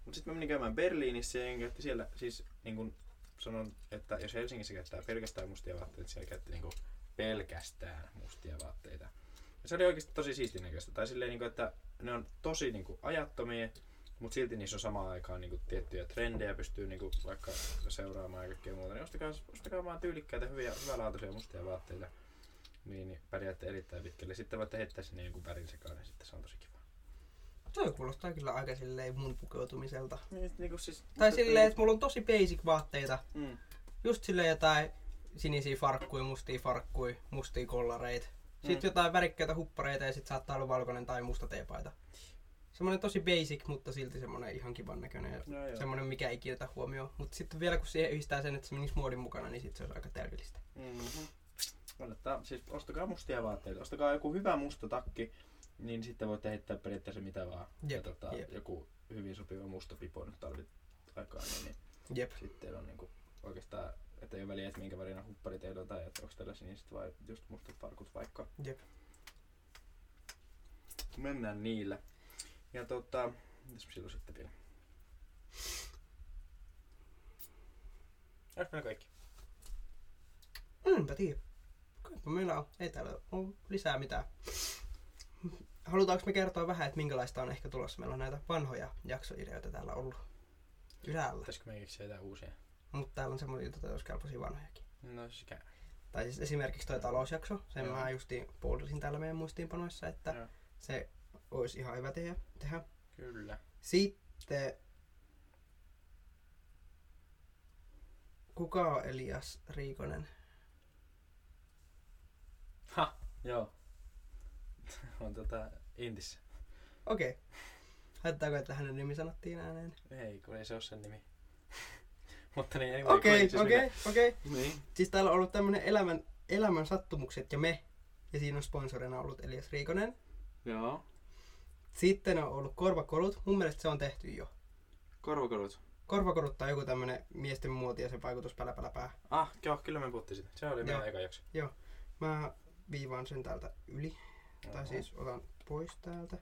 Mutta sitten mä menin käymään Berliinissä ja käytti siellä siis niin sanon, että jos Helsingissä käyttää pelkästään mustia vaatteita, siellä käytti niinku pelkästään mustia vaatteita. Se oli oikeasti tosi siistin näköistä. Tai silleen, niinku, että ne on tosi niinku, ajattomia, mutta silti niissä on samaan aikaan niinku, tiettyjä trendejä, pystyy niinku, vaikka seuraamaan ja kaikkea muuta. Niin ostakaa, ostakaa vaan tyylikkäitä, hyviä, hyvälaatuisia mustia vaatteita. Niin, niin pärjäätte erittäin pitkälle. Sitten voitte heittää sinne jonkun värin sekaan, niin sitten se on tosi kiva. Toi kuulostaa kyllä aika silleen mun pukeutumiselta. Niin, niinku siis, Tai silleen, että mulla on tosi basic vaatteita. Mm. Just silleen jotain sinisiä farkkuja, mustia farkkuja, mustia kollareita. Sitten Mm. jotain värikkäitä huppareita ja sitten saattaa olla valkoinen tai musta teepaita. semmonen tosi basic, mutta silti semmonen ihan kivan näköinen ja No joo. semmonen, mikä ei kiinnitä huomioon. Mutta sitten vielä kun siihen yhdistää sen, että se menisi muodin mukana, niin sitten se olisi aika täydellistä. Mm-hmm. Kannattaa, siis ostakaa mustia vaatteita, ostakaa joku hyvä musta takki, niin sitten voitte heittää periaatteessa mitä vaan. ja Jep, tota, jep. joku hyvin sopiva musta pipo nyt talvit aikaan, niin, niin Jep. sitten on niinku oikeastaan, että ei ole väliä, että minkä värinen huppari teillä on tai että onko teillä siniset vai just mustat farkut vaikka. Jep. Mennään niillä. Ja tota, mitäs silloin sitten vielä? Onko meillä kaikki? Enpä tiedä. Kaipa meillä on. Ei täällä ole lisää mitään. Halutaanko me kertoa vähän, että minkälaista on ehkä tulossa? Meillä on näitä vanhoja jaksoideoita täällä ollut ylällä. Pitäisikö me keksiä jotain uusia? Mutta täällä on semmoisia toteutuskelpoisia vanhojakin. No sekä. Tai siis esimerkiksi toi talousjakso. Sen Joo. mä justiin puolisin täällä meidän muistiinpanoissa, että Joo. se olisi ihan hyvä tehdä. tehdä. Kyllä. Sitten... Kuka on Elias Riikonen? Ha, joo. *laughs* on tota Intissä. Okei. Okay. Haittaako, että hänen nimi sanottiin ääneen? Ei, kun ei se ole sen nimi. Mutta niin, anyway, Okei, okei, okei. Niin. Siis täällä on ollut tämmönen elämän, elämän sattumukset ja me. Ja siinä on sponsorina ollut Elias Riikonen. Joo. Sitten on ollut korvakorut. Mun mielestä se on tehty jo. Korvakorut. Korvakorut tai joku tämmönen miesten muoti ja se vaikutus pälä pälä pää. Ah, joo, kyllä me puhuttiin sitä. Se oli meidän Joo. eka jakso. Mä viivaan sen täältä yli. Tai Oho. siis otan pois täältä.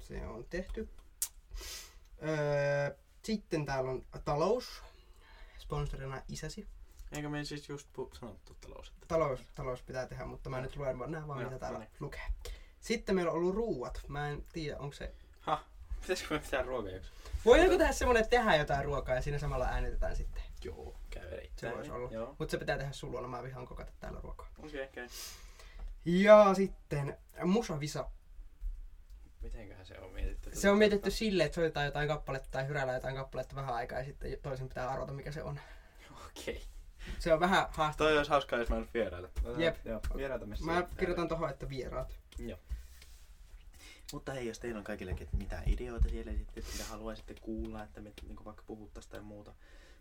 Se on tehty. Öö, sitten täällä on talous. Sponsorina isäsi. Eikö me siis just pu- sanottu talous? että- Talous, talous pitää tehdä, mutta mä Joo. nyt luen vaan vaan Joo, mitä täällä no niin. lukee. Sitten meillä on ollut ruuat. Mä en tiedä, onko se... Ha, pitäisikö me pitää ruokajakso? Voidaanko tehdä semmonen, että tehdään jotain ruokaa ja siinä samalla äänitetään sitten? Joo, käy erittäin. Se voisi olla. Joo. Mutta se pitää tehdä sun luona, mä vihaan kokata täällä ruokaa. Okei, okei. Ja sitten Musavisa. Mitenköhän se on mietitty? Se on mietitty silleen, että soitetaan jotain kappaletta tai hyräillään jotain kappaletta vähän aikaa ja sitten toisen pitää arvata mikä se on. Okei. Se on vähän haastava. Toi olisi hauskaa, jos mä olisi vieraita. Otetaan- Jep. Joo, vieraita me Mä kirjoitan tohon, että vieraat. Mutta hei, jos teillä on kaikille ket- mitään ideoita siellä sitten, mitä haluaisitte kuulla, että me niin vaikka puhuttaisiin tai muuta.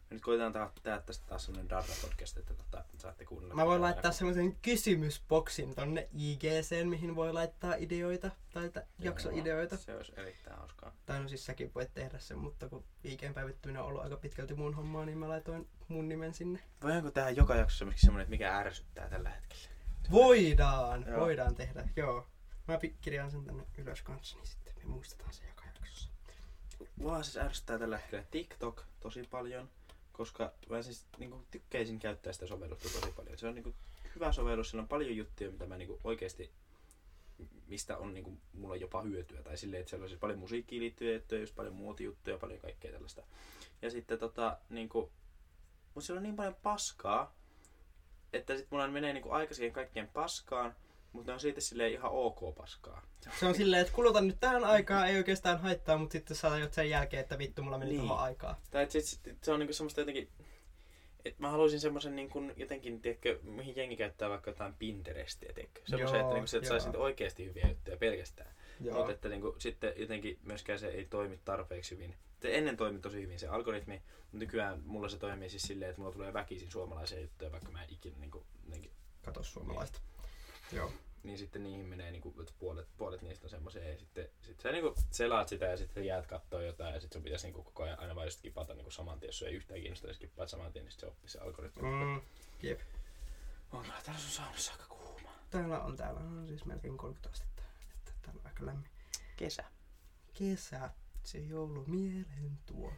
Nyt koitetaan ta- tehdä tästä taas semmonen Darra podcast, että tota, saatte kuunnella. Mä voin laittaa semmoisen kysymysboksin tonne IGCen, mihin voi laittaa ideoita tai jaksoideoita. Se olisi erittäin hauskaa. Tai no siis säkin voit tehdä sen, mutta kun IGn päivittyminen on ollut aika pitkälti mun hommaa, niin mä laitoin mun nimen sinne. Voidaanko tehdä joka jaksossa semmoinen, semmoinen, että mikä ärsyttää tällä hetkellä? Voidaan! Joo. Voidaan tehdä, joo. Mä kirjaan sen tänne ylös kanssa, niin sitten me muistetaan se joka jaksossa. Mua siis ärsyttää tällä hetkellä TikTok tosi paljon, koska mä siis niin tykkäisin käyttää sitä sovellusta tosi paljon. Se on niin hyvä sovellus, sillä on paljon juttuja, mitä mä niin oikeasti mistä on niin kuin, mulla jopa hyötyä. Tai silleen, että siellä on siis paljon musiikkiin liittyviä juttuja, just paljon muotijuttuja, paljon kaikkea tällaista. Ja sitten tota, niin kuin, mutta siellä on niin paljon paskaa, että sit mulla menee niin aika siihen kaikkeen paskaan, mutta ne on siitä silleen ihan ok paskaa. Se on silleen, että kulutan nyt tähän aikaan, ei oikeastaan haittaa, mutta sitten sä tajut sen jälkeen, että vittu, mulla meni Niin. niin. tuohon aikaa. Tai et sit, sit, se on niinku semmoista jotenkin, että mä haluaisin semmoisen niinku jotenkin, tiedätkö, mihin jengi käyttää vaikka jotain Pinterestiä, tiedätkö? Semmoisen, että, niinku, se, että saisi oikeasti hyviä juttuja pelkästään. Mutta että niinku, sitten jotenkin myöskään se ei toimi tarpeeksi hyvin. Se ennen toimi tosi hyvin se algoritmi, mutta nykyään mulla se toimii siis silleen, että mulla tulee väkisin suomalaisia juttuja, vaikka mä en ikinä niinku, jotenkin, Kato suomalaista. Joo. niin sitten niihin menee niinku, että puolet, puolet niistä on semmoisia ja sitten sit sä niinku selaat sitä ja sitten jäät kattoo jotain ja sitten sun pitäisi niinku koko ajan aina vaan just skipata niinku saman tien, jos ei yhtään kiinnosta, niin skippaat saman tien, niin sit se oppii se algoritmi. Mm, jep. On kyllä täällä sun saunassa aika kuuma. Täällä on, täällä on siis melkein 30 astetta. Että täällä on aika lämmin. Kesä. Kesä, se joulu mielen tuo.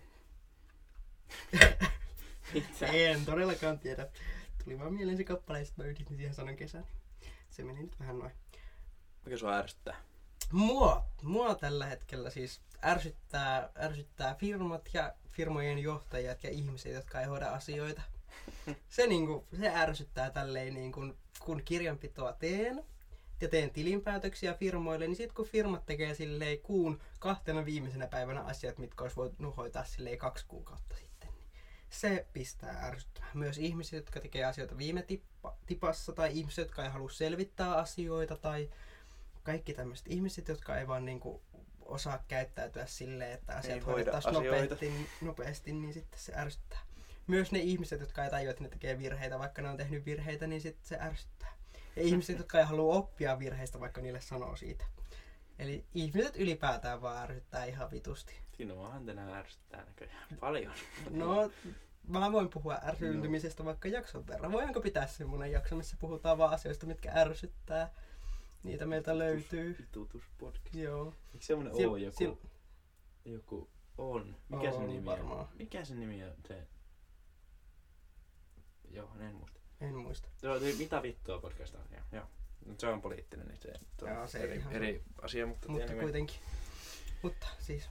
En todellakaan tiedä. Tuli vaan mieleen se kappale ja sit mä yhdistin siihen sanan kesä. Se meni nyt vähän noin. Mikä sua ärsyttää? Mua, mua tällä hetkellä siis ärsyttää, ärsyttää firmat ja firmojen johtajat ja ihmiset, jotka ei hoida asioita. Se, niinku, se ärsyttää tälleen, niinku, kun kirjanpitoa teen ja teen tilinpäätöksiä firmoille, niin sitten kun firmat tekee silleen kuun kahtena viimeisenä päivänä asiat, mitkä olisi voinut hoitaa silleen kaksi kuukautta sitten, se pistää ärsyttämään. Myös ihmiset, jotka tekee asioita viime tippa, tipassa tai ihmiset, jotka ei halua selvittää asioita tai kaikki tämmöiset ihmiset, jotka ei vaan niinku osaa käyttäytyä silleen, että asiat hoidettaisiin nopeasti, nopeasti, niin sitten se ärsyttää. Myös ne ihmiset, jotka ei tajua, että ne tekee virheitä, vaikka ne on tehnyt virheitä, niin sitten se ärsyttää. Ja ihmiset, jotka ei halua oppia virheistä, vaikka niille sanoo siitä. Eli ihmiset ylipäätään vaan ärsyttää ihan vitusti. Tinoahan tänään ärsyttää näköjään paljon. No, mä voin puhua ärsyyntymisestä vaikka jakson verran. Voinko pitää semmonen jakso, missä puhutaan vaan asioista, mitkä ärsyttää? Niitä meiltä löytyy. Vitutuspodcast. Joo. Eikö semmonen Sil- oo joku? sil- Joku on. Mikä sen nimi varmaan. on? Mikä sen nimi on? Se... Joo, en muista. En muista. Joo, mitä vittua podcast on. Joo. joo. Mut Se on poliittinen, niin se, on Joo, se eri, ihan- eri asia, mutta, Mutta kuitenkin. Mutta siis,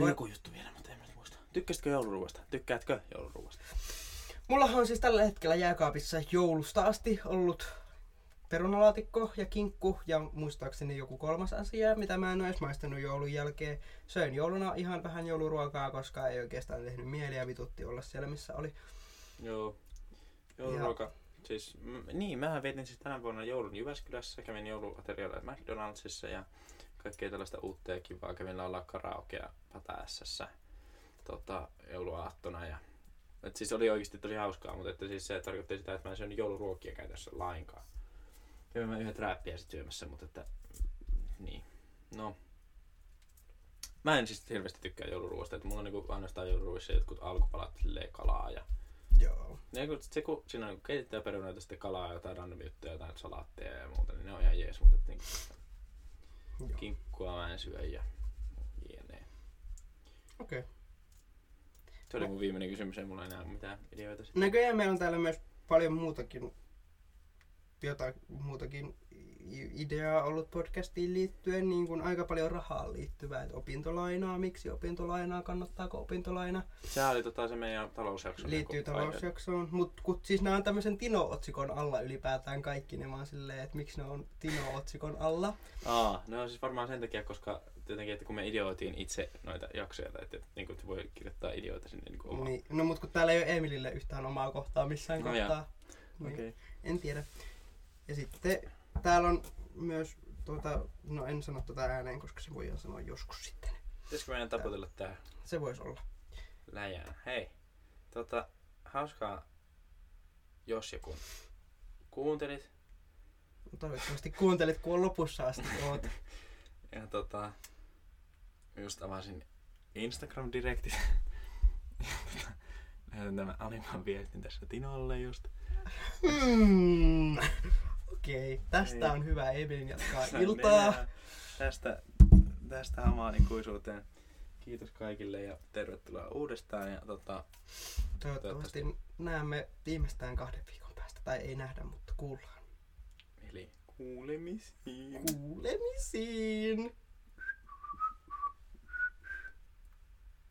Oli joku juttu vielä, mutta en muista. Tykkäsitkö jouluruuasta? Tykkäätkö jouluruuasta? mullahan on siis tällä hetkellä jääkaapissa joulusta asti ollut perunalaatikko ja kinkku ja muistaakseni joku kolmas asia, mitä mä en ole edes maistanut joulun jälkeen. Söin jouluna ihan vähän jouluruokaa, koska ei oikeastaan tehnyt mieli ja vitutti olla siellä, missä oli. Joo. Jouluruoka. Siis, m- niin, mähän vietin siis tänä vuonna joulun Jyväskylässä, kävin jouluaterialla McDonaldsissa ja kaikkea tällaista uutta ja kivaa. Kävin laulaa karaokea Pataässässä tota, jouluaattona ja et siis oli oikeasti tosi hauskaa, mutta että siis se tarkoitti sitä, että mä en syönyt jouluruokia käytössä lainkaan. Kävin mä yhdet räppiä sit syömässä, mutta että niin. No. Mä en siis hirveästi tykkää jouluruoasta, että mulla on niinku ainoastaan jouluruoissa jotkut alkupalat silleen kalaa ja Joo. ne, kun, se, kun siinä on keitettyä perunoita, sitten kalaa jotain random juttuja, jotain salaatteja ja muuta, niin ne on ihan jees, mutta et niinku, Joo. kinkkua mä en syö ja jne. Okei. Okay. Se oli mun viimeinen kysymys, ei mulla enää mitään ideoita. Näköjään meillä on täällä myös paljon muutakin, jotain muutakin ideaa ollut podcastiin liittyen, niin kuin aika paljon rahaan liittyvää, että opintolainaa, miksi opintolainaa, kannattaako opintolaina, Sehän oli tota se meidän talousjakso. liittyy niinku aihe. talousjaksoon, mutta siis nämä on tämmöisen Tino-otsikon alla ylipäätään kaikki ne vaan silleen, että miksi ne on Tino-otsikon alla. Aa, no siis varmaan sen takia, koska jotenkin, että kun me ideoitiin itse noita jaksoja, tai että, että niin kuin, voi kirjoittaa ideoita sinne niin kuin omaan. Niin, no mutta kun täällä ei ole Emilille yhtään omaa kohtaa missään No jaa. kohtaa. Niin. Okei. En tiedä. Ja sitten täällä on myös, tuota, no en sano tuota ääneen, koska se voidaan sanoa joskus sitten. Pitäisikö meidän taputella tää Se voisi olla. läjään? Hei, tota, hauskaa, jos ja kun kuuntelit. Toivottavasti kuuntelit, kun on lopussa asti oot. *laughs* Ja tota, just avasin Instagram-direktit. Ja tota, Lähetän *laughs* tämän animan viestin tässä Tinolle just. Hmm. Okei, okay, tästä Ei. on hyvä. Evelin jatkaa Tässä iltaa. mennään Tästä, tästä hamaan ikuisuuteen. Kiitos kaikille ja tervetuloa uudestaan. Ja tota, Toivottavasti näemme viimeistään kahden viikon päästä. Tai ei nähdä, mutta kuullaan. eli Cool, let me see. Cool, let me see.